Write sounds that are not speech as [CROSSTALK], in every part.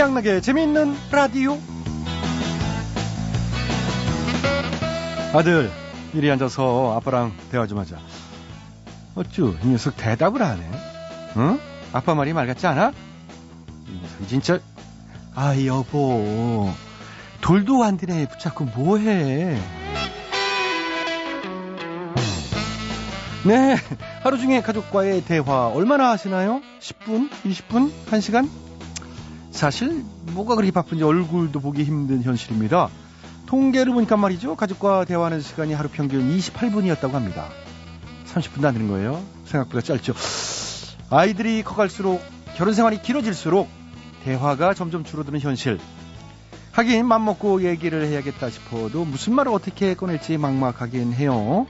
최양락의 재미있는 라디오. 아들, 이리 앉아서 아빠랑 대화 좀 하자. 어쭈, 이 녀석 대답을 안 해? 응? 아빠 말이 말 같지 않아? 이 녀석 진짜. 아, 여보. 돌도 안 되네. 붙잡고 뭐해? 네. 하루 중에 가족과의 대화 얼마나 하시나요? 10분? 20분? 1시간? 사실 뭐가 그렇게 바쁜지 얼굴도 보기 힘든 현실입니다. 통계를 보니까 말이죠. 가족과 대화하는 시간이 하루 평균 28분이었다고 합니다. 30분도 안 되는 거예요. 생각보다 짧죠. 아이들이 커갈수록 결혼 생활이 길어질수록 대화가 점점 줄어드는 현실. 하긴 맘 먹고 얘기를 해야겠다 싶어도 무슨 말을 어떻게 꺼낼지 막막하긴 해요.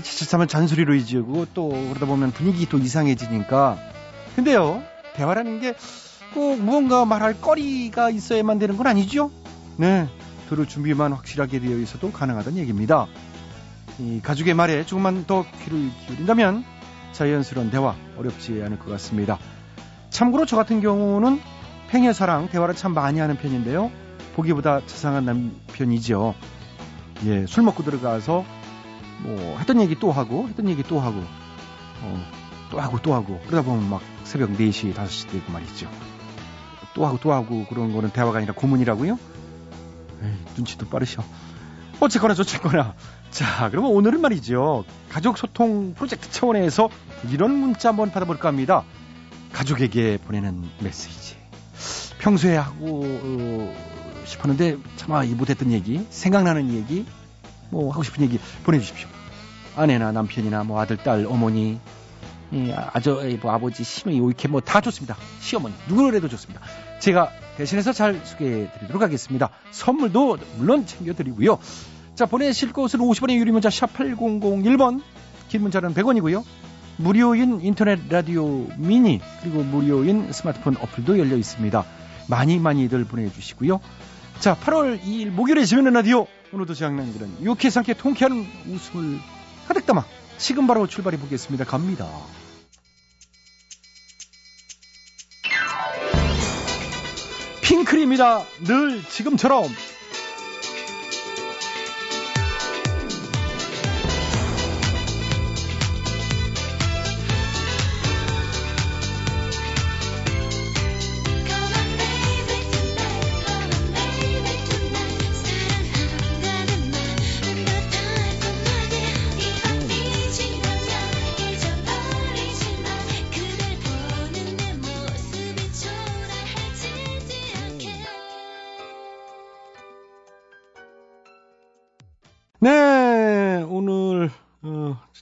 지치면 잔소리로 이지고 또 그러다 보면 분위기 또 이상해지니까. 근데요, 대화라는 게 꼭 무언가 말할 거리가 있어야만 되는 건 아니죠? 네, 들을 준비만 확실하게 되어 있어도 가능하다는 얘기입니다. 이 가족의 말에 조금만 더 귀를 기울인다면 자연스러운 대화 어렵지 않을 것 같습니다. 참고로 저 같은 경우는 팽여사랑 대화를 참 많이 하는 편인데요. 보기보다 자상한 남편이죠. 예, 술 먹고 들어가서 뭐 했던 얘기 또 하고 했던 얘기 또 하고 어, 또 하고 또 하고 그러다 보면 막 새벽 4시 5시 되고 말이죠. 또 하고 또 하고 그런 거는 대화가 아니라 고문이라고요? 에이, 눈치도 빠르셔. 어쨌거나 저쨌거나 자 그러면 오늘은 말이죠 가족 소통 프로젝트 차원에서 이런 문자 한번 받아볼까 합니다. 가족에게 보내는 메시지. 평소에 하고 어, 싶었는데 차마 못했던 얘기, 생각나는 얘기, 뭐 하고 싶은 얘기 보내주십시오. 아내나 남편이나 뭐 아들, 딸, 어머니, 예, 아저, 뭐 아버지, 시어머니, 이렇게 뭐 다 좋습니다. 시어머니 누구라도 좋습니다. 제가 대신해서 잘 소개해드리도록 하겠습니다. 선물도 물론 챙겨드리고요. 자 보내실 곳은 50원의 유리 문자 샵 8001번, 긴 문자는 100원이고요. 무료인 인터넷 라디오 미니 그리고 무료인 스마트폰 어플도 열려 있습니다. 많이 많이들 보내주시고요. 자 8월 2일 목요일에 재밌는 라디오 오늘도 장난들은 유쾌 상쾌 통쾌한 웃음을 가득 담아 지금 바로 출발해 보겠습니다. 갑니다. 핑클입니다. 늘 지금처럼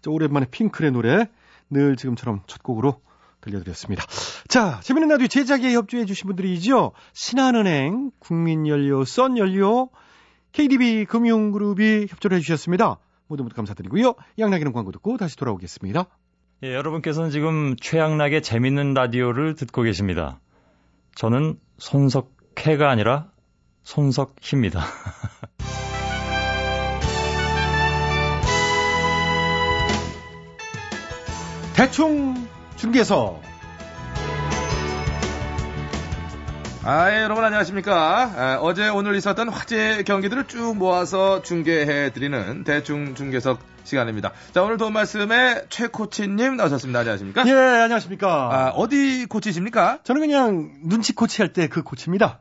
진짜 오랜만에 핑클의 노래 늘 지금처럼 첫 곡으로 들려드렸습니다. 자, 재밌는 라디오 제작에 협조해 주신 분들이죠. 신한은행, 국민연료, 썬연료, KDB 금융그룹이 협조를 해주셨습니다. 모두 모두 감사드리고요. 양락이는 광고 듣고 다시 돌아오겠습니다. 예, 여러분께서는 지금 최양락의 재밌는 라디오를 듣고 계십니다. 저는 손석해가 아니라 손석희입니다. [LAUGHS] 대충 중개서 아, 예, 여러분 안녕하십니까. 아, 어제 오늘 있었던 화제 경기들을 쭉 모아서 중계해드리는 대충 중계석 시간입니다. 자, 오늘 도움 말씀에 최 코치님 나오셨습니다. 안녕하십니까? 예, 안녕하십니까. 아, 어디 코치십니까? 저는 그냥 눈치 코치할 때 그 코치입니다.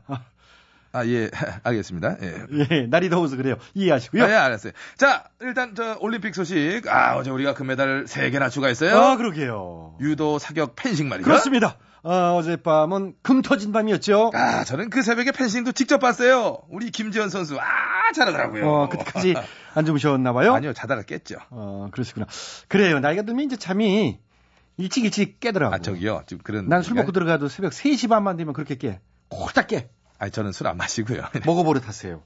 아, 예, [LAUGHS] 알겠습니다. 예. 예, 날이 더워서 그래요. 이해하시고요. 아, 예, 알았어요. 자, 일단 저 올림픽 소식. 아, 어제 우리가 금메달 3개나 추가했어요. 아, 그러게요. 유도, 사격, 펜싱 말이죠. 그렇습니다. 아, 어젯밤은 금 터진 밤이었죠. 아, 저는 그 새벽에 펜싱도 직접 봤어요. 우리 김지현 선수, 아, 잘하더라고요. 어, 그때까지 [LAUGHS] 안 주무셨나 봐요? 아니요, 자다가 깼죠. 어, 그러시구나. 그래요. 나이가 들면 이제 잠이 일찍 일찍 깨더라고. 아, 저기요. 지금 그런. 난 술 먹고 들어가도 새벽 3시 반만 되면 그렇게 깨. 홀딱 깨. 아니, 저는 술 안 마시고요. [LAUGHS] 먹어버릇 하세요.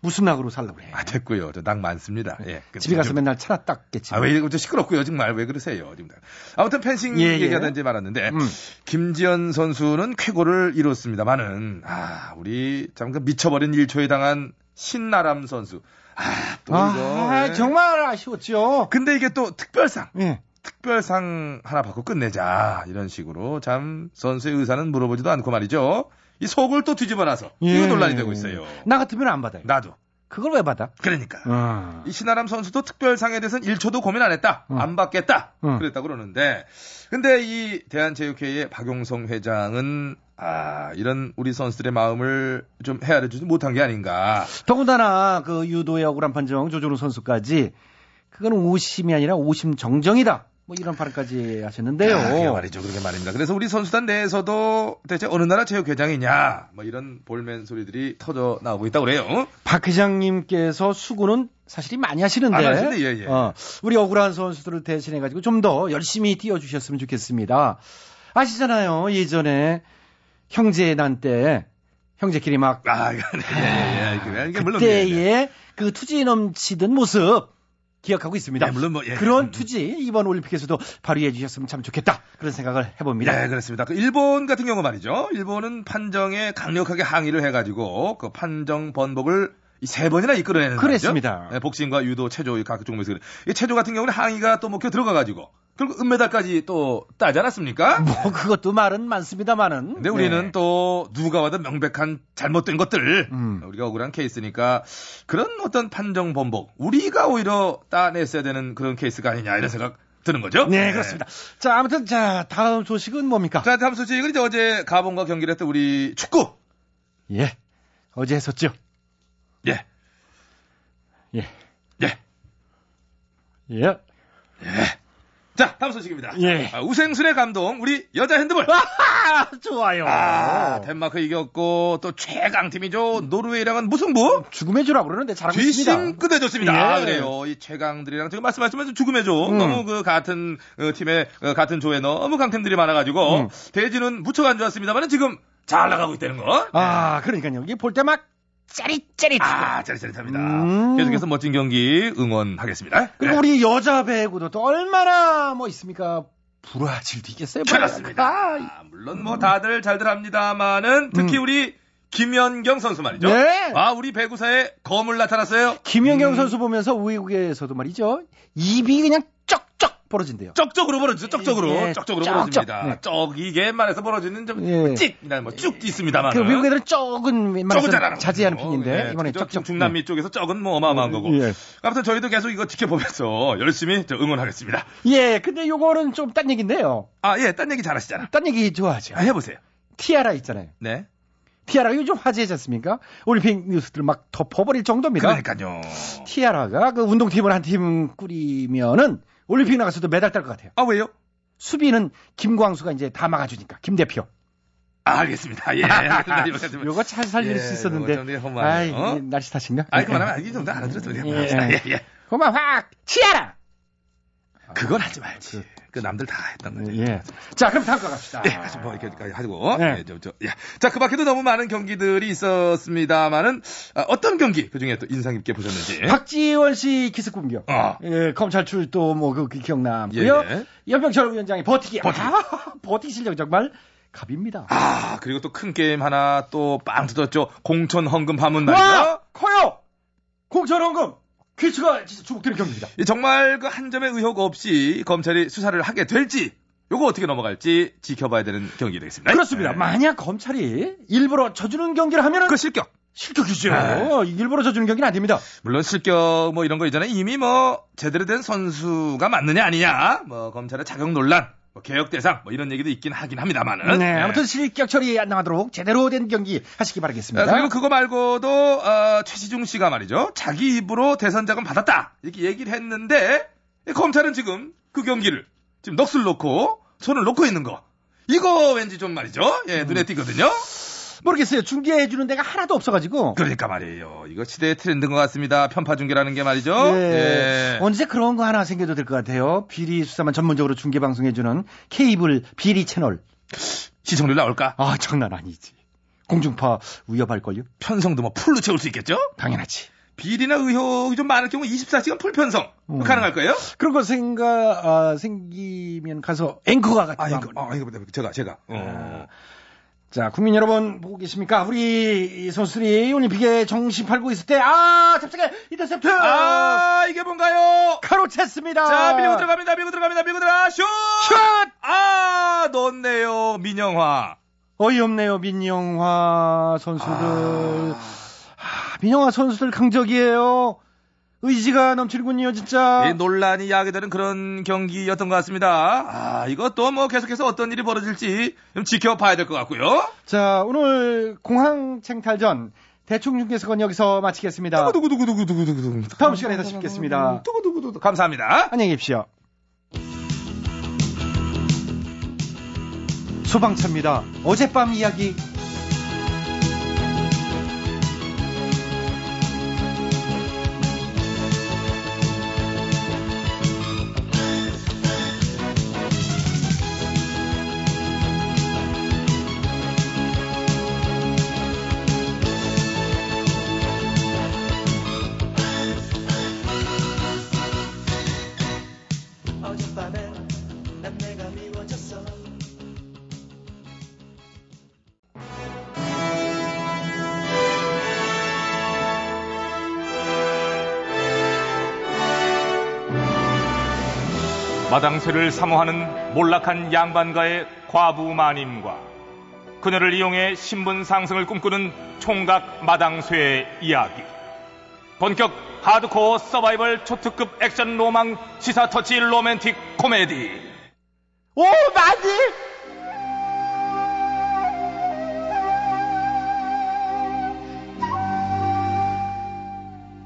무슨 낙으로 살라고 그래. 아, 됐고요. 저 낙 많습니다. 예. 집에 가서 좀- 맨날 차나 닦겠지. 아, 왜 이렇게 시끄럽고요. 정말 왜 그러세요. 지금. 아무튼 펜싱 예, 예. 얘기하던지 말았는데 음. 김지현 선수는 쾌거를 이뤘습니다만은 아, 우리 잠깐 미쳐버린 일초에 당한 신나람 선수. 아, 또 아, 이거. 예. 정말 아쉬웠죠. 근데 이게 또 특별상. 예. 특별상 하나 받고 끝내자. 이런 식으로 참 선수의 의사는 물어보지도 않고 말이죠. 이 속을 또 뒤집어놔서 예. 이거 논란이 되고 있어요. 나 같으면 안 받아요. 나도. 그걸 왜 받아? 그러니까. 어. 이 신아람 선수도 특별상에 대해서는 1초도 고민 안 했다. 어. 안 받겠다. 어. 그랬다 그러는데. 근데 이 대한체육회의 박용성 회장은 아, 이런 우리 선수들의 마음을 좀 헤아려 주지 못한 게 아닌가. 더군다나 그 유도의 억울한 판정 조준우 선수까지 그거는 오심이 아니라 오심 정정이다. 뭐 이런 발언까지 하셨는데요. 아, 그게 말이죠. 그게 말입니다. 그래서 우리 선수단 내에서도 대체 어느 나라 체육회장이냐, 뭐 이런 볼멘 소리들이 터져 나오고 있다고 그래요. 박 회장님께서 수고는 사실이 많이 하시는데, 안 하시는데, 예, 예. 어, 우리 억울한 선수들을 대신해 가지고 좀 더 열심히 뛰어주셨으면 좋겠습니다. 아시잖아요. 예전에 형제 난 때 형제끼리 막 아, 이거, 예, 예, 예. 그래, 이게 물론. 그때의 예, 예. 그 투지 넘치던 모습 기억하고 있습니다. 예, 물론 뭐, 예. 그런 투지 이번 올림픽에서도 발휘해 주셨으면 참 좋겠다 그런 생각을 해봅니다. 네, 그렇습니다. 그 일본 같은 경우 말이죠. 일본은 판정에 강력하게 항의를 해가지고 그 판정 번복을 이세 번이나 이끌어내는 그랬습니다. 네, 복싱과 유도, 체조 각 종목에서 체조 같은 경우는 항의가 또 먹혀 들어가가지고 결국 은메달까지 또 따지 않았습니까? 뭐 그것도 말은 많습니다만은. 근데 우리는 네. 또 누가 와도 명백한 잘못된 것들 음. 우리가 억울한 케이스니까 그런 어떤 판정 번복 우리가 오히려 따냈어야 되는 그런 케이스가 아니냐 이런 생각 드는 거죠. 네 그렇습니다. 자 아무튼 자 다음 소식은 뭡니까? 자 다음 소식은 이제 어제 가본과 경기를 했던 우리 축구. 예 어제 했었죠. 예. 예 예. 예. 자, 다음 소식입니다. 예. 아, 우생순의 감동, 우리 여자 핸드볼. 아 좋아요. 아, 덴마크 이겼고, 또 최강팀이죠. 노르웨이랑은 무승부. 죽음의 주라고 그러는데 잘하고 뒷심 있습니다. 끝내줬습니다. 예. 아, 그래요. 이 최강들이랑 지금 말씀하시면서 죽음의 조. 음. 너무 그 같은 어, 팀에, 어, 같은 조에 너무 강팀들이 많아가지고, 음. 대지는 무척 안 좋았습니다만 지금 잘 나가고 있다는 거. 아 그러니까요. 이게 볼 때 막 짜릿짜릿. 아, 짜릿짜릿합니다. 음. 계속해서 멋진 경기 응원하겠습니다. 그리고 네. 우리 여자 배구도 또 얼마나 뭐 있습니까? 브라질도 이겼어요. 그렇습니다. 아, 아, 물론 뭐 다들 잘들 합니다만은 특히 음. 우리 김연경 선수 말이죠. 네. 아, 우리 배구사에 거물 나타났어요. 김연경 음. 선수 보면서 외국에서도 말이죠. 입이 그냥 쩍쩍 벌어진대요. 쩍쩍으로 벌어지죠. 쩍쩍으로. 예, 쩍쩍으로 쩍쩍. 벌어집니다. 네. 쩍 이게 말해서 벌어지는 좀 예. 찍, 뭐쭉 있습니다만. 그 외국 애들은 쩍은 쩍은 자제하는 편인데 이번에 쩍쩍 중남미 쪽에서 쩍은 뭐 어마어마한 거고. 예. 아무튼 저희도 계속 이거 지켜보면서 열심히 저 응원하겠습니다. 예, 근데 요거는 좀 딴 얘기인데요. 아, 예, 딴 얘기 잘하시잖아. 딴 얘기 좋아하죠. 아, 해 보세요. 티아라 있잖아요. 네. 티아라가 요즘 화제지 않습니까? 올림픽 뉴스들 막 덮어버릴 정도입니다. 그러니까요. 티아라가 그 운동팀을 한 팀 꾸리면은 올림픽 나가서도 메달 딸 것 같아요. 아, 왜요? 수비는 김광수가 이제 다 막아주니까 김 대표. 아, 알겠습니다. 예. 알겠습니다. 이거 좀- 요거 잘 살릴 예, 수 있었는데. 아이, 어? 날씨 탓인가? 아이, 그만하면 알기 정도 알아들었어. 그냥 예. 예, 예. 그만 확 치아라. 그건 하지 말지. 그 남들 다 했던 거죠. 예. 자, 그럼 다음 거 갑시다. 예, 하여튼 뭐 이렇게까지 하고, 네. 예, 저, 저, 예. 자, 그 밖에도 너무 많은 경기들이 있었습니다만은, 아, 어떤 경기, 그 중에 또 인상 깊게 보셨는지. 박지원 씨 기습 공격. 어. 예, 검찰 출도 뭐그 그 기억나고요. 예, 예. 연병철 위원장의 버티기. 버티기. 아, [LAUGHS] 버티기 실력 정말 갑입니다. 아, 그리고 또 큰 게임 하나 또 빵 터졌죠. 공천 헌금 파문 말이죠. 와, 커요. 공천 헌금. 퀴즈가 진짜 주목되는 경기입니다. 이 정말 그 한 점의 의혹 없이 검찰이 수사를 하게 될지, 요거 어떻게 넘어갈지 지켜봐야 되는 경기 되겠습니다. 그렇습니다. 네. 만약 검찰이 일부러 져주는 경기를 하면은 그 실격. 실격이죠. 네. 일부러 져주는 경기는 안 됩니다. 물론 실격 뭐 이런 거 있잖아요. 이미 뭐 제대로 된 선수가 맞느냐 아니냐, 뭐 검찰의 자격 논란, 뭐 개혁 대상, 뭐 이런 얘기도 있긴 하긴 합니다만은. 네, 네. 아무튼 실격 처리 안 나가도록 제대로 된 경기 하시기 아, 바라겠습니다. 그리고 그거 말고도 어, 최시중 씨가 말이죠. 자기 입으로 대선 자금 받았다 이렇게 얘기를 했는데 이 검찰은 지금 그 경기를 지금 넋을 놓고 손을 놓고 있는 거. 이거 왠지 좀 말이죠. 예, 눈에 띄거든요. 모르겠어요. 중계해 주는 데가 하나도 없어가지고. 그러니까 말이에요. 이거 시대의 트렌드인 것 같습니다. 편파 중계라는 게 말이죠. 예. 예. 언제 그런 거 하나 생겨도 될 것 같아요. 비리 수사만 전문적으로 중계 방송해 주는 케이블 비리 채널. 시청률 나올까? 아 장난 아니지. 공중파 위협할걸요? 편성도 뭐 full로 채울 수 있겠죠? 당연하지. 비리나 의혹이 좀 많을 경우 24시간 full 편성 음. 가능할 거예요? 그런 거 생가 아, 생기면 가서 앵커가 같은 아, 한번. 아, 이거 제가 제가. 어. 자, 국민 여러분 보고 계십니까? 우리 이 선수들이 올림픽에 정신 팔고 있을 때, 아, 갑자기 인터셉트! 아, 이게 뭔가요? 가로챘습니다. 자, 밀고 들어갑니다. 밀고 들어갑니다. 밀고 들어가. 슛! 슛! 아, 넣었네요. 민영화. 어이없네요, 민영화 선수들. 아... 아, 민영화 선수들 강적이에요. 의지가 넘치는군요, 진짜. 예, 논란이 야기되는 그런 경기였던 것 같습니다. 아, 이것도 뭐 계속해서 어떤 일이 벌어질지 좀 지켜봐야 될 것 같고요. 자, 오늘 공항 챙탈전 대충 중계석은 여기서 마치겠습니다. 두구두구두구두구두구두구. 다음 시간에 다시 뵙겠습니다. 두구두구두구. 감사합니다. 안녕히 계십시오. 소방차입니다. 어젯밤 이야기. 마당쇠를 사모하는 몰락한 양반가의 과부 마님과 그녀를 이용해 신분 상승을 꿈꾸는 총각 마당쇠의 이야기. 본격 하드코어 서바이벌 초특급 액션 로망 시사 터치 로맨틱 코미디. 오, 마님!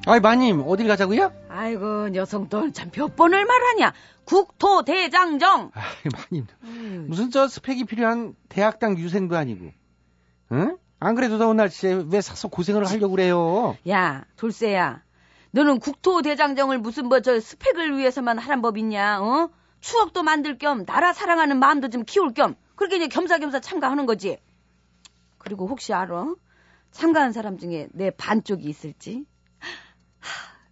아이, 마님, 어딜 가자고요? 아이고, 녀석들 참 몇 번을 말하냐. 국토대장정. 아이, 마님. 음. 무슨 저 스펙이 필요한 대학당 유생도 아니고. 응? 안 그래도 더운 날씨에 왜 사서 고생을 하려고 그래요? 야, 돌쇠야. 너는 국토대장정을 무슨 뭐 저 스펙을 위해서만 하란 법 있냐, 어? 추억도 만들 겸 나라 사랑하는 마음도 좀 키울 겸 그렇게 이제 겸사겸사 참가하는 거지. 그리고 혹시 알아? 참가한 사람 중에 내 반쪽이 있을지?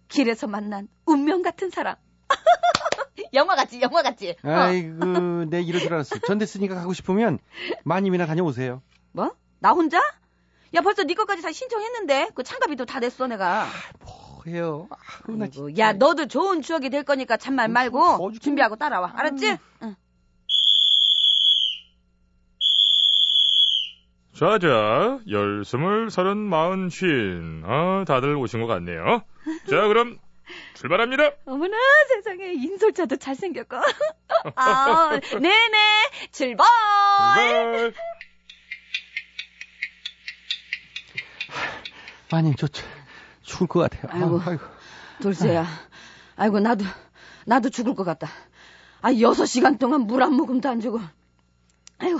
길에서 만난 운명 같은 사람. [LAUGHS] [LAUGHS] 영화 같지, 영화 같지. 어. 아이고, 내 이럴 줄 알았어. 전대 쓰니까 가고 싶으면 마님이나 다녀오세요. 뭐? 나 혼자? 야, 벌써 네 것까지 다 신청했는데. 그 참가비도 다 냈어, 내가. 뭐해요? 아이고, 야, 너도 좋은 추억이 될 거니까 참말 말고 준비하고 따라와. 알았지? 응. 자자, 열, 스물, 서른, 마흔, 쉰. 아, 다들 오신 것 같네요. 자, 그럼 출발합니다. 어머나 세상에 인솔자도 잘생겼고. [LAUGHS] 아, 네네 출발. 출발. 마님 저, 저 죽을 것 같아요. 아이고, 아이고. 돌쇠야. 아이고 나도 나도 죽을 것 같다. 아 여섯 시간 동안 물 한 모금도 안 주고. 아이고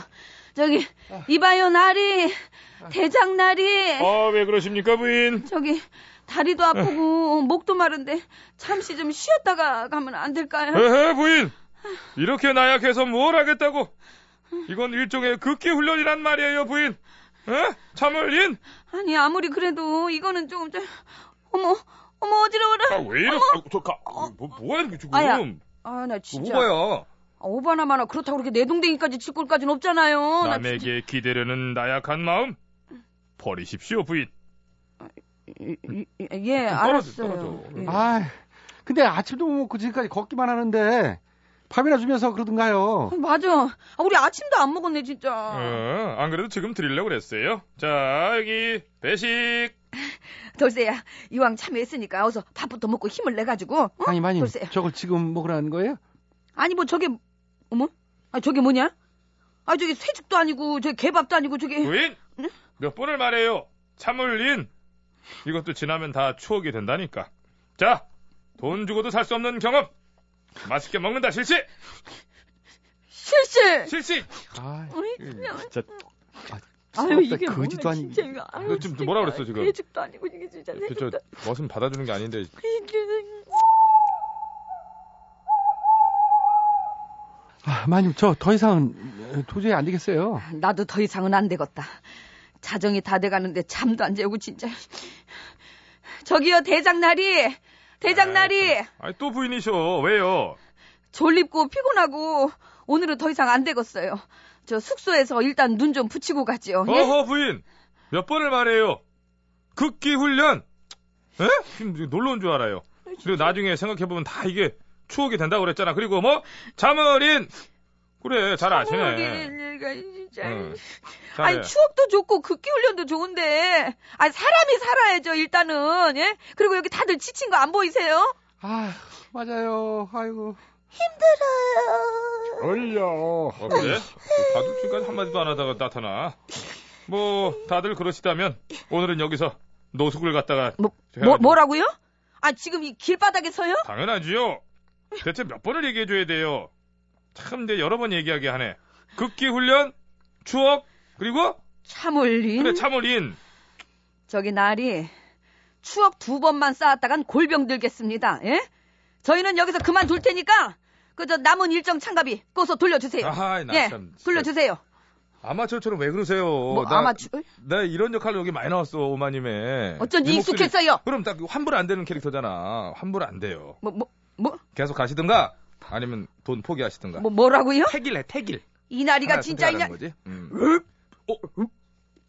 저기 이봐요 나리 대장 나리. 아왜 그러십니까 부인? 저기 다리도 아프고 목도 마른데 잠시 좀 쉬었다가 가면 안 될까요? 에헤 부인 이렇게 나약해서 뭘 하겠다고? 이건 일종의 극기 훈련이란 말이에요 부인. 에? 참을린? 아니 아무리 그래도 이거는 좀, 좀 어머 어머 어지러워라. 아, 왜 이래? 아, 저, 가, 뭐, 뭐 하는 게 지금? 아야. 아, 나 진짜. 뭐가야? 아, 오바나마나 그렇다고 그렇게 내동댕이까지 칠 꼴까지는 없잖아요. 남에게 기대려는 나약한 마음 버리십시오, 부인. 예, 알았어요. 예. 아, 근데 아침도 못 먹고 지금까지 걷기만 하는데 밥이나 주면서 그러던가요? 맞아. 아, 우리 아침도 안 먹었네, 진짜. 어, 안 그래도 지금 드리려고 그랬어요. 자, 여기 배식. 돌쇠야, 이왕 참여했으니까 어서 밥부터 먹고 힘을 내 가지고. 어? 아니, 마님, 돌쇠야. 저걸 지금 먹으라는 거예요? 아니, 뭐 저게, 어머? 아, 저게 뭐냐? 아, 저기 쇠죽도 아니고, 저기 개밥도 아니고, 저기. 부인? 응? 몇 번을 말해요. 참을린. 이것도 지나면 다 추억이 된다니까. 자, 돈 주고도 살 수 없는 경험. 맛있게 먹는다, 실시! 실시! 실시! 아, 진짜. 아, 아유, 이게 거지도 아니고. 진짜, 아유, 지금 뭐라 그랬어, 지금? 해죽도 아니고, 이게 진짜. 저, 저, 멋은 받아주는 게 아닌데. 아, 마님, 저 더 이상은 도저히 안 되겠어요. 나도 더 이상은 안 되겠다. 자정이 다 돼가는데 잠도 안 재우고 진짜. 저기요 대장나리, 대장나리. 아니 또 부인이셔. 왜요? 졸립고 피곤하고 오늘은 더 이상 안 되겠어요. 저 숙소에서 일단 눈 좀 붙이고 가지요. 예? 어허 부인 몇 번을 말해요. 극기 훈련. 에? 지금 놀러 온 줄 알아요. 그리고 나중에 생각해보면 다 이게 추억이 된다고 그랬잖아. 그리고 뭐? 자머린 그래, 잘 아시네. 진짜. 응. 아니. 추억도 좋고 극기 훈련도 좋은데 아니 사람이 살아야죠 일단은 예 그리고 여기 다들 지친 거 안 보이세요? 아, 맞아요. 아이고. 올려. 어, 그래? 다들 지금까지 한마디도 안 하다가 나타나. 뭐, 다들 그러시다면, 오늘은 여기서 노숙을 갖다가. 뭐, 뭐 좀- 뭐라고요? 아 지금 이 길바닥에서요? 당연하지요. 대체 몇 번을 얘기해줘야 돼요. 참, 내 여러 번 얘기하게 하네. 극기 훈련, 추억, 그리고, 참을린 그래, 참을인. 저기 날이 추억 두 번만 쌓았다간 골병 들겠습니다. 예? 저희는 여기서 그만둘 테니까 그저 남은 일정 참가비 꼬서 돌려주세요. 아하이, 나 예, 참. 돌려주세요. 아마추어처럼 왜 그러세요? 뭐 나, 아마추 나 이런 역할로 여기 많이 나왔어, 오마님의. 어쩐지 익숙했어요. 그럼 딱 환불 안 되는 캐릭터잖아. 환불 안 돼요. 뭐 뭐 뭐뭐 계속 가시든가, 아니면 돈 포기하시든가. 뭐, 뭐라고요? 태길 해, 태길. 이날이가 하나 진짜 이냐 거지. 음. 어?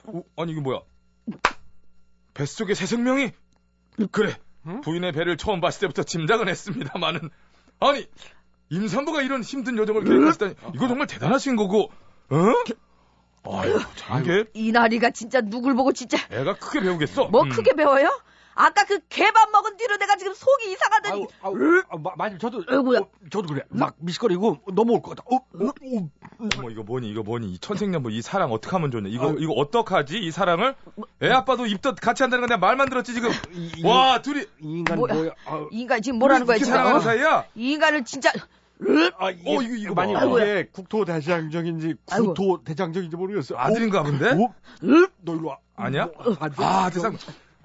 어? 아니 이게 뭐야? 뱃속에 새 생명이? 그래. 부인의 배를 처음 봤을 때부터 짐작은 했습니다만은 아니 임산부가 이런 힘든 여정을 계획하시다니 이거 정말 대단하신 거고 어? 아유 참게 이날이가 진짜 누굴 보고 진짜 애가 크게 배우겠어. 뭐 음. 크게 배워요? 아까 그 개밥 먹은 뒤로 내가 지금 속이 이상하더니 아우, 아우, 아, 마, 맞아, 저도, 아이고야. 어, 저도 그래. 막 미식거리고 넘어올 것 같아. 어, 어, 어. 어머 이거 뭐니 이거 뭐니 이 천생연분 이 사랑 어떻게 하면 좋냐 이거 아유. 이거 어떡하지 이 사랑을 애 아빠도 입덧 같이 한다는 건 내가 말만 들었지 지금 이- 이- 와 둘이 이 인간 뭐야. 뭐야? 아우, 이 인간 지금 뭐라는 거야 지금? 사랑하는 어? 사이야 이 인간을 진짜 아, 이게, 어, 이거, 이거 봐. 이게 국토 대장정인지 아이고. 구토대장정인지 모르겠어. 아들인가 본데 어? 너 일로 와. 아니야? 뭐. 아, 대상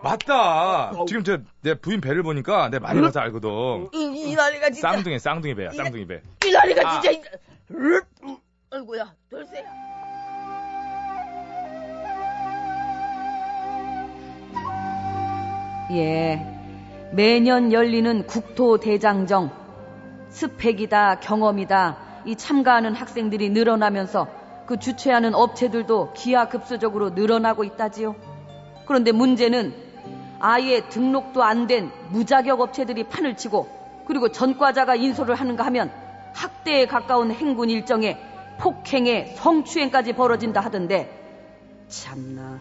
맞다. 지금 저 내 부인 배를 보니까 내 많이 봐서 알거든. 이, 이날이가 진짜 쌍둥이 쌍둥이 배야. 쌍둥이 배. 이날이가 아. 진짜 이- 아이고야 돌쇠야 예 매년 열리는 국토 대장정 스펙이다 경험이다 이 참가하는 학생들이 늘어나면서 그 주최하는 업체들도 기하급수적으로 늘어나고 있다지요. 그런데 문제는 아예 등록도 안 된 무자격 업체들이 판을 치고 그리고 전과자가 인솔을 하는가 하면 학대에 가까운 행군 일정에 폭행에 성추행까지 벌어진다 하던데 참나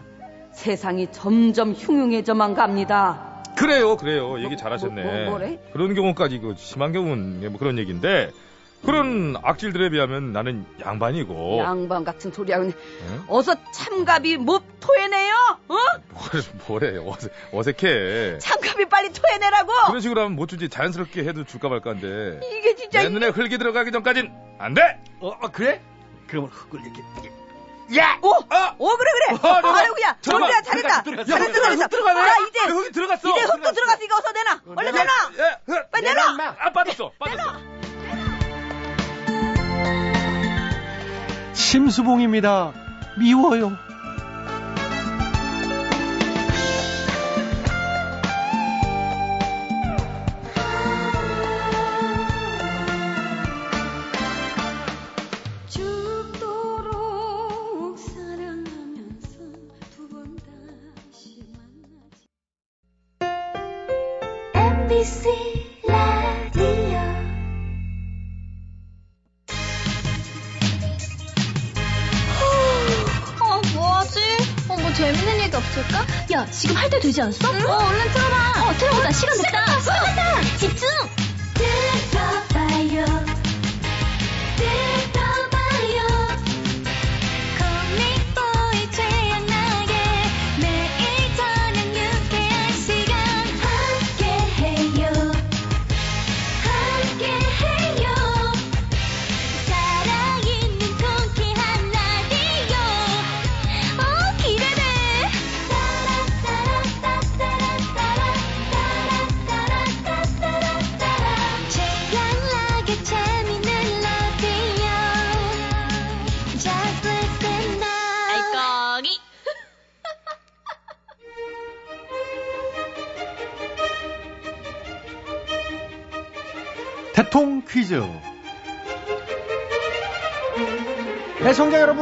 세상이 점점 흉흉해져만 갑니다. 그래요, 그래요. 얘기 잘하셨네. 뭐, 뭐? 그런 경우까지 그 심한 경우는 뭐 그런 얘기인데 그런 악질들에 비하면 나는 양반이고. 양반 같은 소리 하고 있네. 응? 어서 참갑이 못 토해내요? 어? 뭐래, 뭐래. 어색, 어색해. 참갑이 빨리 토해내라고! 그런 식으로 하면 못 주지. 자연스럽게 해도 줄까 말까인데. 이게 진짜 내 눈에 흙이 들어가기 전까진 안 돼! 어, 아, 그래? 그러면 흙을 이렇게. 야! 오! 아! 오 그래 그래 아, 내가- 아이고야 잠깐만. 정리야 잘했다 들어갔어. 잘했어 흙 들어가네. 야 이제 아, 흙이 들어갔어. 이제 흙도 들어갔으니까 어서 내놔 얼른 내놔. 내놔 예, 흙. 빨리 내놔 아, 빠졌어. 빠졌어. 심수봉입니다. 미워요. 지금 할때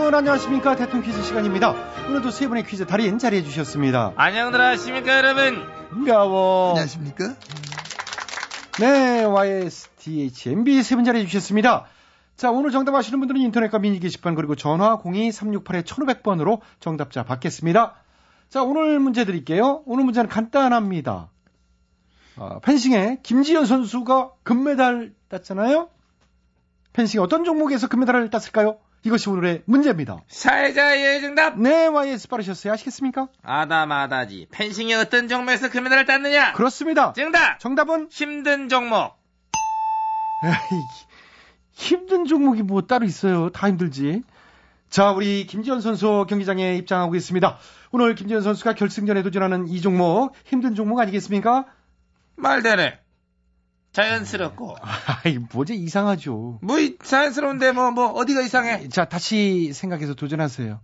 여러분 안녕하십니까 대통 퀴즈 시간입니다. 오늘도 세 분의 퀴즈 달인 자리해 주셨습니다. 안녕들 하십니까, 여러분? 반가워. 안녕하십니까? 네 YSTHMB 세 분 자리해 주셨습니다. 자, 오늘 정답 아시는 분들은 인터넷과 미니 게시판 그리고 전화 02-368-1500번으로 정답자 받겠습니다. 자, 오늘 문제 드릴게요. 오늘 문제는 간단합니다. 아, 펜싱에 김지현 선수가 금메달 땄잖아요. 펜싱 어떤 종목에서 금메달을 땄을까요? 이것이 오늘의 문제입니다. 사회자의 정답. 네, YS 빠르셨어요. 아시겠습니까? 아다마다지. 펜싱이 어떤 종목에서 금메달을 땄느냐? 그렇습니다. 정답. 정답은 힘든 종목. 에이, 힘든 종목이 뭐 따로 있어요. 다 힘들지. 자, 우리 김지현 선수 경기장에 입장하고 있습니다. 오늘 김지현 선수가 결승전에 도전하는 이 종목, 힘든 종목 아니겠습니까? 말되네. 자연스럽고. [LAUGHS] 아이, 뭐지 이상하죠. 뭐, 이- 자연스러운데 뭐, 뭐, 어디가 이상해? 자, 다시 생각해서 도전하세요.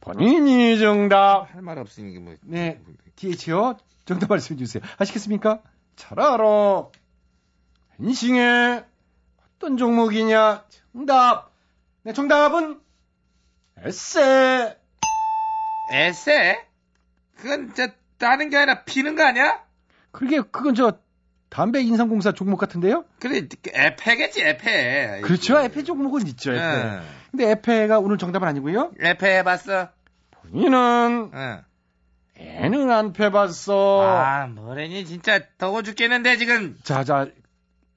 본인이 정답. 할 말 없으니, 뭐. 네, DH요. 정답 말씀해 주세요. 아시겠습니까? 잘 알아. 펜싱의 어떤 종목이냐? 정답. 네, 정답은 에세. 에세? 그건, 저, 따는 게 아니라 피는 거 아니야? 그게 그건 저 담배 인상공사 종목 같은데요? 그래, 에페겠지, 에페. 그렇죠. 에페 종목은 있죠. 에페. 응. 근데 에페가 오늘 정답은 아니고요. 에페 해봤어? 본인은 응. 애는 안 패봤어. 아, 뭐래니, 진짜, 더워 죽겠는데, 지금. 자, 자,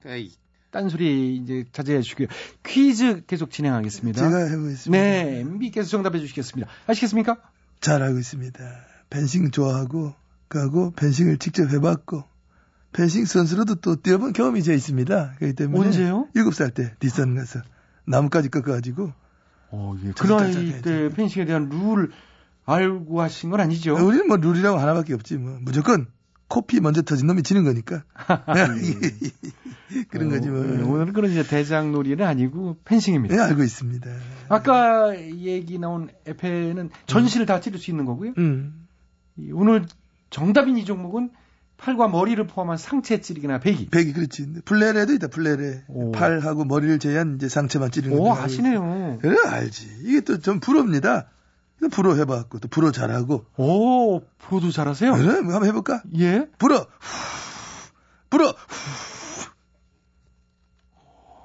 어이, 딴소리 이제 자제해 주시고요. 퀴즈 계속 진행하겠습니다. 제가 해보겠습니다. 네, MB께서 정답해 주시겠습니다. 아시겠습니까? 잘 알고 있습니다. 펜싱 좋아하고, 그하고 펜싱을 직접 해봤고, 펜싱 선수로도 또 뛰어본 경험이 제 있습니다. 그렇기 때문에. 언제요? 7살 때 뒷산 가서 나무까지 꺾어가지고, 어, 예. 그 나이 때 펜싱에 대한 룰을 알고 하신 건 아니죠? 우리는 뭐 룰이라고 하나밖에 없지, 뭐. 무조건 코피 먼저 터진 놈이 지는 거니까. [LAUGHS] [LAUGHS] 그런 거지, 뭐. 어, 오늘은 그런 이제 대장놀이는 아니고 펜싱입니다. 네, 알고 있습니다. 아까 얘기 나온 에페는 전시를 다 찌를 수 있는 거고요. 음. 이 오늘 정답인 이 종목은 팔과 머리를 포함한 상체 찌르기나 배기. 백이 그렇지. 근데 플레레도 있다, 플레레. 오. 팔하고 머리를 제한 이제 상체만 찌르는 오, 것도 알고 아시네요. 그래, 알지. 이게 또 좀. 이거 프로 해봤고, 또 프로 잘하고. 오, 프로도 잘하세요? 그래, 뭐 한번 해볼까? 예. 불어! 불어!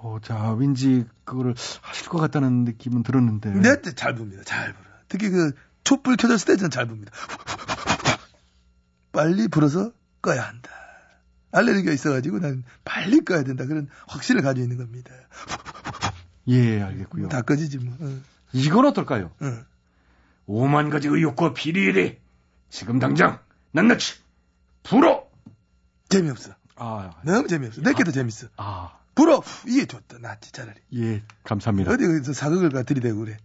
어, 자, 왠지 그거를 하실 것 같다는 느낌은 들었는데. 네, 네, 잘 봅니다. 잘 불어. 특히 그 촛불 켜졌을 때 저는 잘 봅니다. 빨리 불어서 꺼야 한다. 알레르기가 있어가지고 난 빨리 꺼야 된다. 그런 확신을 가지고 있는 겁니다. 예, 알겠고요. 다 꺼지지 뭐. 어, 이건 어떨까요? 어. 오만 가지 의욕과 비리리. 지금 당장 낱낱이 불어. 재미없어. 아, 너무 재미없어. 내게 더 재밌어. 아, 불어! 이게 좋다. 낫지 차라리. 예, 감사합니다. 어디 서 사극을 가 들이대고 그래.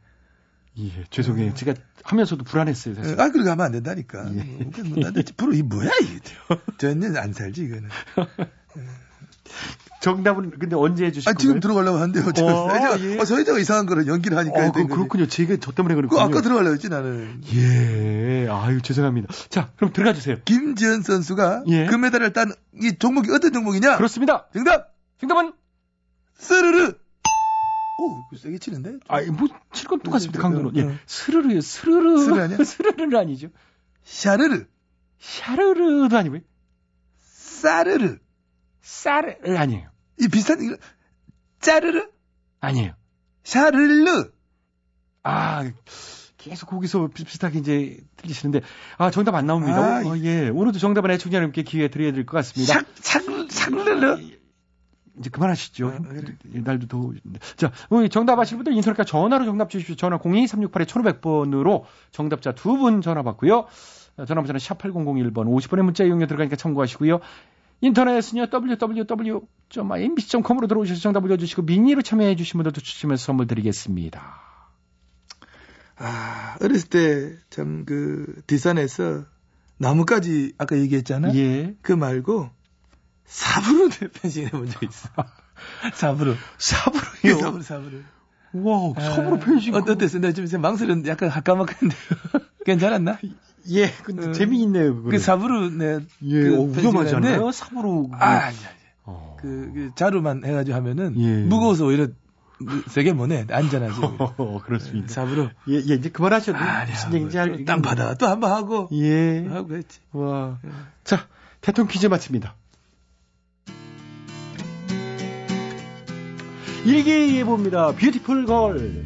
예, 죄송해요. 제가 하면서도 불안했어요, 사실. 아, 그렇게 하면 안 된다니까. 예. 뭐, 뭐, 나한테 불어, 이 뭐야, 이게. 전혀 안 살지, 이거는. [LAUGHS] 정답은 근데 언제 해주실 아, 지금 건가요? 들어가려고 하는데요. 저, 어, 서희자가, 예. 어, 서희자가 이상한 거를 연기를 하니까. 어, 된 그. 그렇군요. 제가 저 때문에 그 그렇군요. 아까 들어가려고 했지, 나는. 예, 아유, 죄송합니다. 자, 그럼 들어가 주세요. 김지현 선수가 예. 금메달을 딴 이 종목이 어떤 종목이냐? 그렇습니다. 정답! 정답은, 스르르! 오, 이거 세게 치는데? 아, 뭐, 칠 건 똑같습니다, 어, 강도는. 예, 어. 스르르요, 스르르. 스르르 아니야? 스르르는 아니죠. 샤르르! 샤르르도 아니고요. 사르르! 사르르 아니에요. 이 비슷한, 이거, 짜르르? 아니에요. 샤르르! 아, 계속 거기서 비슷하게 이제 들리시는데, 아, 정답 안 나옵니다. 아, 어, 예. 오늘도 정답은 애청자 여러분께 기회 드려야 될 것 같습니다. 샥, 샥, 샥르르! 이제 그만하시죠. 아, 그래. 날도 더우신데. 자, 오늘 정답 아시는 분들 인터넷과 전화로 정답 주십시오. 전화 02-368-1500번으로 정답자 두 분 전화 받고요. 어, 전화 번호는 샵8001번 50번의 문자 이용료 들어가니까 참고하시고요. 인터넷은요, www.mbc.com으로 들어오셔서 정답 올려주시고, 미니로 참여해 주신 분들도 추첨해서 선물 드리겠습니다. 아, 어렸을 때, 참, 그, 뒷산에서, 나무까지, 아까 얘기했잖아? 예. 그 말고, 삽으로 펜싱 해본 적 있어. 삽으로. 삽으로요? 삽으로, 삽으로. 와, 삽으로 펜싱. 어땠어? 내가 좀 이제 망설은 약간 가까막한데. [LAUGHS] 괜찮았나? 예, 근데 어, 재미있네요, 그거. 그 삽으로 내 예, 그 어, 펜싱을 위험하잖아요. 하는데 삽으로. 아, 아니, 아니. 어. 그, 그 자루만 해가지고 하면은 예. 무거워서 오히려 세게 못해. 안전하지. [LAUGHS] 어, 그렇습니다. 삽으로. 예, 예, 이제 그만하셔도 아니야. 무슨 얘기인지 알, 땅 받아 또 한 번 하고. 예. 하고 그랬지. 와. 자, 대통령 퀴즈 마칩니다. 일기예보입니다. 뷰티풀 걸.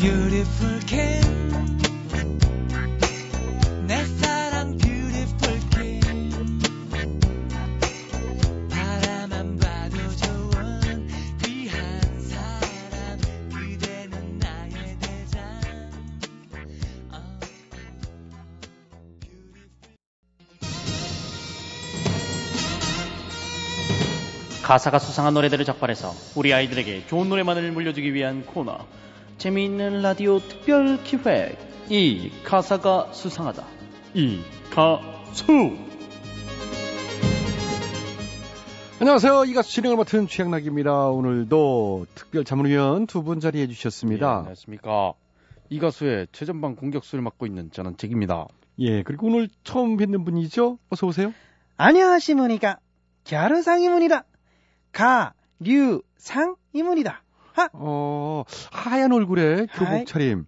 Beautiful Kim 가사가 수상한 노래들을 적발해서 우리 아이들에게 좋은 노래만을 물려주기 위한 코너 재미있는 라디오 특별 기획 이 가사가 수상하다 이 가수 안녕하세요. 이 가수 진행을 맡은 최양락입니다. 오늘도 특별 자문위원 두 분 자리해 주셨습니다. 예, 안녕하십니까 이 가수의 최전방 공격수를 맡고 있는 저는 잭입니다 예, 그리고 오늘 처음 뵙는 분이죠? 어서 오세요. 안녕하시모니까 갸르상이문이다. 가류상이문이다. 어, 하얀 얼굴에 교복. 차림.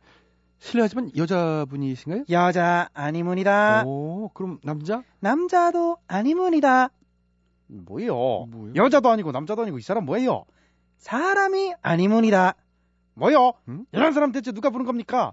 실례하지만 여자분이신가요? 여자 아니문이다. 오, 그럼 남자? 남자도 아니문이다. 뭐예요 뭐요? 여자도 아니고 남자도 아니고 이 사람 뭐예요 사람이 아니문이다. 뭐요 음? 이런 사람 대체 누가 부른 겁니까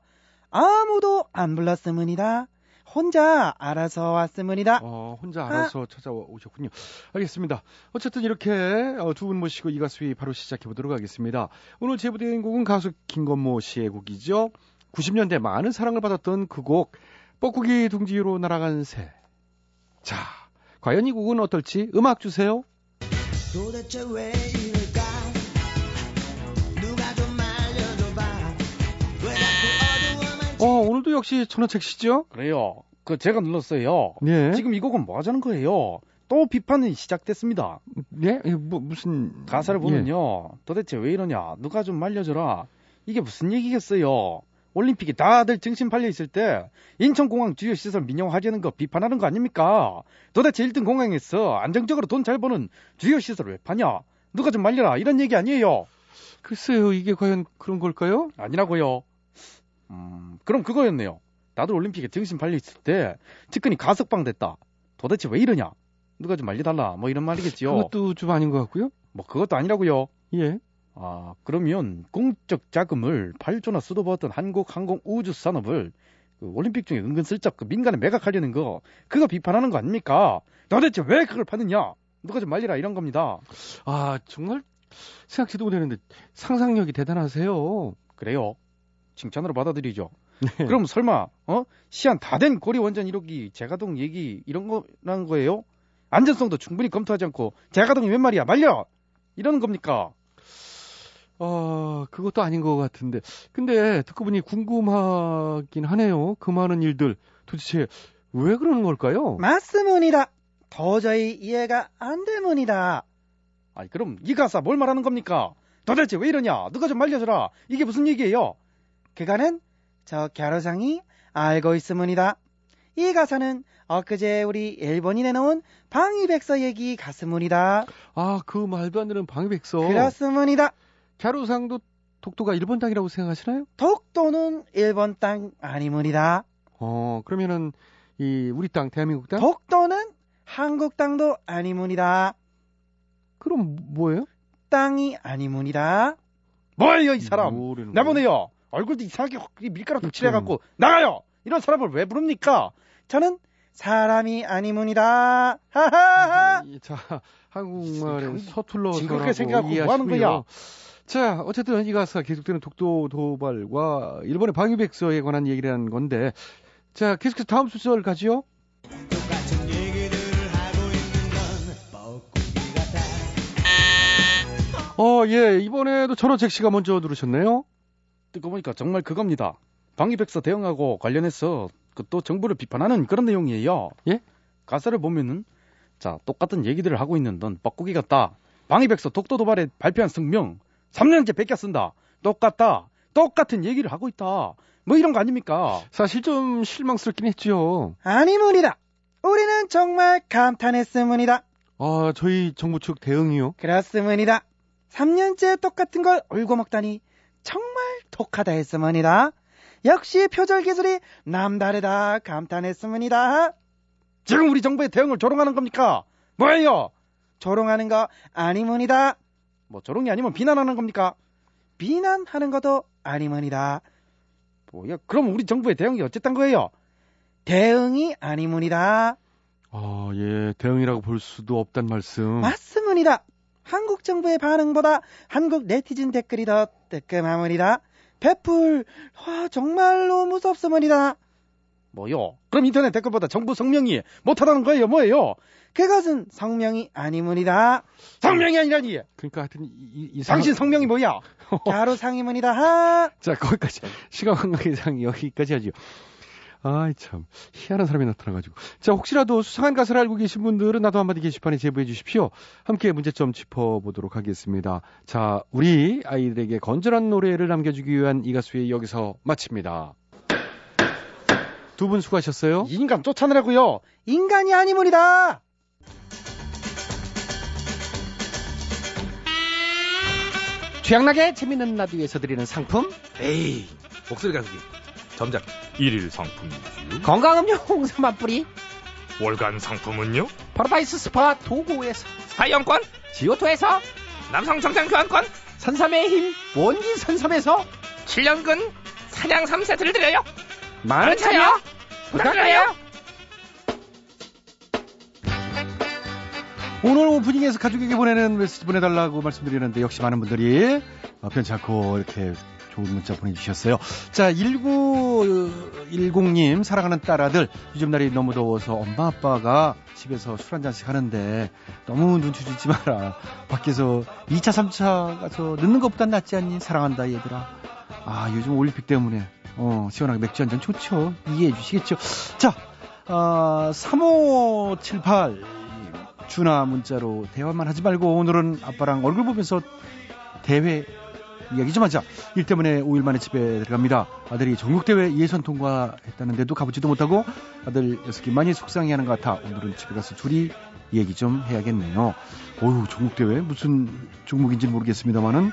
아무도 안 불렀으문이다. 혼자 알아서 왔으문이다. 어, 혼자 알아서 찾아오셨군요. 알겠습니다. 어쨌든 이렇게 어, 두분 모시고 이 가수위 바로 시작해 보도록 하겠습니다. 오늘 제보된 곡은 가수 김건모 씨의 곡이죠. 90년대 많은 사랑을 받았던 그 곡, 뻐꾸기 둥지로 날아간 새. 자, 과연 이 곡은 어떨지 음악 주세요. 도대체 왜 이럴 역시 천원책 씨죠? 그래요 그 제가 눌렀어요 네. 지금 이 곡은 뭐 하자는 거예요 또 비판이 시작됐습니다 네? 이거 뭐, 무슨. 가사를 예. 보면요. 도대체 왜 이러냐. 누가 좀 말려줘라. 이게 무슨 얘기겠어요. 올림픽이 다들 정신 팔려 있을 때 인천공항 주요 시설 민영화하려는 거 비판하는 거 아닙니까? 도대체 1등 공항에서 안정적으로 돈 잘 버는 주요 시설 왜 파냐? 누가 좀 말려라. 이런 얘기 아니에요. 글쎄요, 이게 과연 그런 걸까요? 아니라고요. 음, 그럼 그거였네요. 다들 올림픽에 정신 팔려 있을 때 측근이 가석방 됐다. 도대체 왜 이러냐? 누가 좀 말려달라. 뭐 이런 말이겠지요. 그것도 좀 아닌 것 같고요. 뭐 그것도 아니라고요. 예. 아, 그러면 공적 자금을 8조나 쏟아부었던 한국 항공 우주 산업을 그 올림픽 중에 은근슬쩍 그 민간에 매각하려는 거 그거 비판하는 거 아닙니까? 도대체 왜 그걸 파느냐? 누가 좀 말리라 이런 겁니다. 아, 정말 생각지도 못했는데 상상력이 대단하세요. 그래요. 칭찬으로 받아들이죠. 네. 그럼 설마 어 시한 다 된 고리 원전 1호기 재가동 얘기 이런 거라는 거예요? 안전성도 충분히 검토하지 않고 재가동이 웬 말이야 말려 이러는 겁니까? 아, 그것도 아닌 것 같은데. 근데 듣고 보니 궁금하긴 하네요. 그 많은 일들. 도대체 왜 그러는 걸까요? 맞으문이다. 도저히 이해가 안 되문이다. 아니 그럼 이 가사 뭘 말하는 겁니까? 도대체 왜 이러냐? 누가 좀 말려줘라. 이게 무슨 얘기예요? 그거는 저 갸루상이 알고 있으문이다. 이 가사는 엊그제 우리 일본이 내놓은 방위백서 얘기 가스문이다. 아, 그 말도 안 되는 방위백서. 그렇습니다. 갸루상도 독도가 일본 땅이라고 생각하시나요? 독도는 일본 땅 아니문이다. 어, 그러면은 이 우리 땅 대한민국 땅? 독도는 한국 땅도 아니문이다. 그럼 뭐예요? 땅이 아니문이다. 뭐예요 이 사람? 내보내요. 얼굴도 이상하게 확 밀가루 칠해갖고 나가요. 이런 사람을 왜 부릅니까? 저는 사람이 아니문이다. 하하하. 이- 자, 한국말에 참 서툴러서 징그럽게 생각하고 뭐 하는 거야? 자, 어쨌든 이 가사 계속되는 독도 도발과 일본의 방위백서에 관한 얘기라는 건데, 자, 계속해서 다음 순서를 가지요. 어, 예, 이번에도 전원책 씨가 먼저 들으셨네요. 듣고 보니까 정말 그겁니다. 방위백서 대응하고 관련해서 그 또 정부를 비판하는 그런 내용이에요. 예? 가사를 보면은 자 똑같은 얘기들을 하고 있는 넌 뻐꾸기 같다. 방위백서 독도 도발에 발표한 성명 3년째 베껴 쓴다. 똑같다. 똑같은 얘기를 하고 있다. 뭐 이런 거 아닙니까? 사실 좀 실망스럽긴 했죠. 아니문이다. 우리는 정말 감탄했으문이다. 아, 저희 정부 측 대응이요. 그렇습니다. 3년째 똑같은 걸 울고 먹다니 정말 독하다 했으문이다. 역시 표절 기술이 남다르다 감탄했으문이다. 지금 우리 정부의 대응을 조롱하는 겁니까? 뭐예요? 조롱하는 거 아니문이다. 뭐 조롱이 아니면 비난하는 겁니까? 비난하는 것도 아니문이다. 뭐야? 그럼 우리 정부의 대응이 어쨌단 거예요? 대응이 아니문이다. 아, 예, 대응이라고 볼 수도 없단 말씀. 맞습니다. 한국 정부의 반응보다 한국 네티즌 댓글이 더 뜨끔하문이다. 배풀, 와, 정말로 무섭습니다. 뭐요? 그럼 인터넷 댓글보다 정부 성명이 못하다는 거예요? 뭐예요? 그것은 성명이 아니문이다. 성명이 아니라니! 그러니까 하여튼 이, 이 당신 성명이 뭐야? [LAUGHS] 가로 상이문이다. 하. 자, 거기까지. 시간 관계상 여기까지 하죠. 아이, 참. 희한한 사람이 나타나가지고. 자, 혹시라도 수상한 가사를 알고 계신 분들은 나도 한마디 게시판에 제보해 주십시오. 함께 문제점 짚어보도록 하겠습니다. 자, 우리 아이들에게 건전한 노래를 남겨주기 위한 이 가수의 여기서 마칩니다. 두 분 수고하셨어요. 이 인간 쫓아내라고요. 인간이 아니문이다. 취향나게 재밌는 라디오에서 드리는 상품. 에이, 목소리 가수기. 점작. 일일 상품이지요. 건강음료 홍삼한 뿌리. 월간 상품은요? 파라다이스 스파 도고에서. 스파이용권, 지오토에서. 남성 정장 교환권, 산삼의 힘. 원기 산삼에서. 7년근 사냥 3세트를 드려요. 많은 참여 부탁드려요. 오늘 오프닝에서 가족에게 보내는 메시지 보내달라고 말씀드리는데 역시 많은 분들이 어, 편치 않고 이렇게 좋은 문자 보내주셨어요. 자, 1910님, 사랑하는 딸아들, 요즘 날이 너무 더워서 엄마 아빠가 집에서 술 한잔씩 하는데 너무 눈치 주지 마라. 밖에서 2차, 3차 가서 늦는 것보단 낫지 않니? 사랑한다, 얘들아. 아, 요즘 올림픽 때문에, 어, 시원하게 맥주 한 잔 좋죠. 이해해 주시겠죠. 자, 아, 3578. 준아 문자로 대화만 하지 말고 오늘은 아빠랑 얼굴 보면서 대회 이야기 좀 하자. 일 때문에 5일 만에 집에 들어갑니다. 아들이 전국대회 예선 통과했다는데도 가보지도 못하고 아들 녀석이 많이 속상해하는 것 같아. 오늘은 집에 가서 둘이 얘기 좀 해야겠네요. 어휴, 전국대회 무슨 종목인지 모르겠습니다만은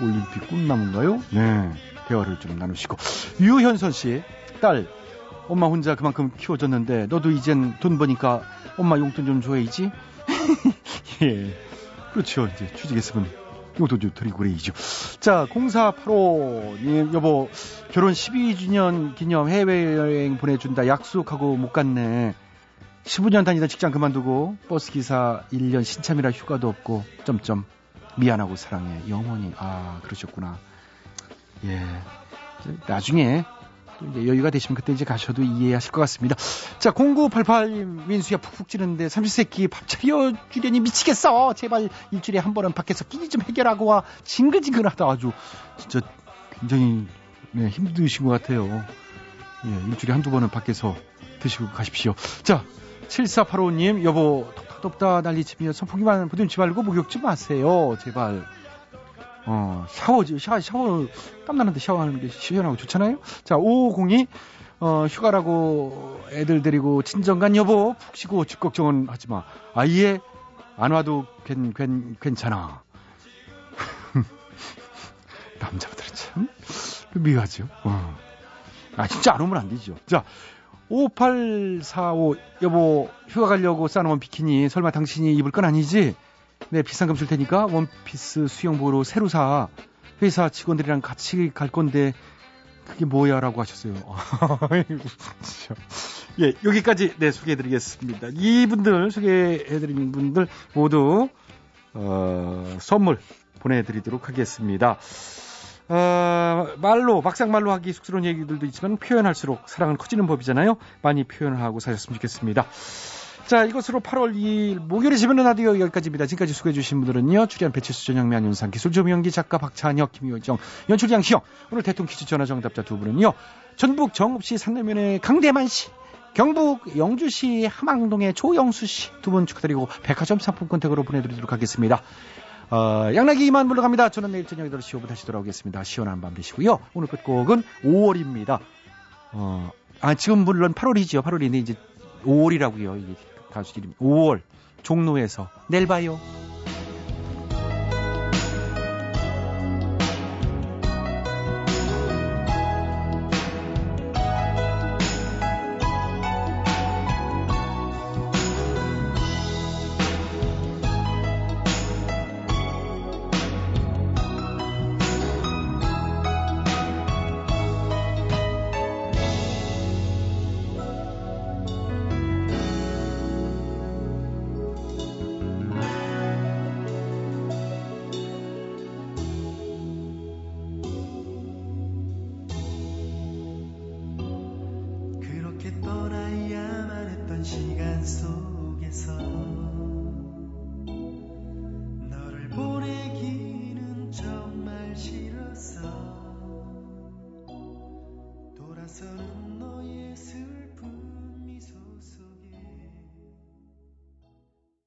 올림픽 꿈나무인가요? 네, 대화를 좀 나누시고 유현선 씨 딸. 엄마 혼자 그만큼 키워줬는데 너도 이젠 돈 버니까 엄마 용돈 좀 줘야지. [LAUGHS] 예. 그렇죠. 이제 취직했으면 용돈 좀 드리고 그래야죠. 자, 0485님, 여보, 결혼 12주년 기념 해외여행 보내준다 약속하고 못 갔네. 15년 다니던 직장 그만두고 버스기사 1년 신참이라 휴가도 없고, 점점. 미안하고 사랑해. 영원히. 아, 그러셨구나. 예. 나중에 또 이제 여유가 되시면 그때 이제 가셔도 이해하실 것 같습니다. 자, 0988님, 민수야 푹푹 찌는데 30세끼 밥 차려주려니 미치겠어. 제발 일주일에 한 번은 밖에서 끼니 좀 해결하고 와. 징글징글하다 아주. 진짜 굉장히 네, 힘드신 것 같아요. 예, 일주일에 한두 번은 밖에서 드시고 가십시오. 자, 7485님, 여보, 덥다 덥다 난리치며 선풍기만 부듬지 말고 목욕 좀 하세요. 제발. 어, 샤워, 샤워, 샤워, 땀나는데 샤워하는 게 시원하고 좋잖아요? 자, 5502, 어, 휴가라고 애들 데리고 친정간 여보, 푹 쉬고 집 걱정은 하지 마. 아예 안 와도 괜, 괜, 괜찮아. [LAUGHS] 남자분들은 참 미워하죠. 어. 아, 진짜 안 오면 안 되죠. 자, 5845, 여보, 휴가 가려고 싸놓은 비키니, 설마 당신이 입을 건 아니지? 네, 비싼 줄 테니까 원피스 수영복으로 새로 사. 회사 직원들이랑 같이 갈 건데 그게 뭐야 라고 하셨어요. [LAUGHS] 예, 여기까지 네, 소개해 드리겠습니다. 이분들, 소개해 드린 분들 모두, 어, 선물 보내드리도록 하겠습니다. 어, 말로, 막상 말로 하기 쑥스러운 얘기들도 있지만 표현할수록 사랑은 커지는 법이잖아요. 많이 표현을 하고 사셨으면 좋겠습니다. 자, 이것으로 8월 2일 목요일에 재밌는 라디오 여기까지입니다. 지금까지 수고해주신 분들은요. 출연 배치수 전영미 안윤상 기술 조명기 작가 박찬혁 김효정 연출 양시영 오늘 대통령 퀴즈 전화 정답자 두 분은요. 전북 정읍시 산내면의 강대만 씨 경북 영주시 함항동의 조영수 씨 두 분 축하드리고 백화점 상품권 댁으로 보내드리도록 하겠습니다. 어, 양락이 이만 물러갑니다. 저는 내일 저녁 8시 5분 다시 돌아오겠습니다. 시원한 밤 되시고요. 오늘 끝곡은 5월입니다. 어, 아, 지금 물론 8월이죠. 8월인데 이제 5월이라고요. 이게 가수 이름이 5월 종로에서 내일 봐요.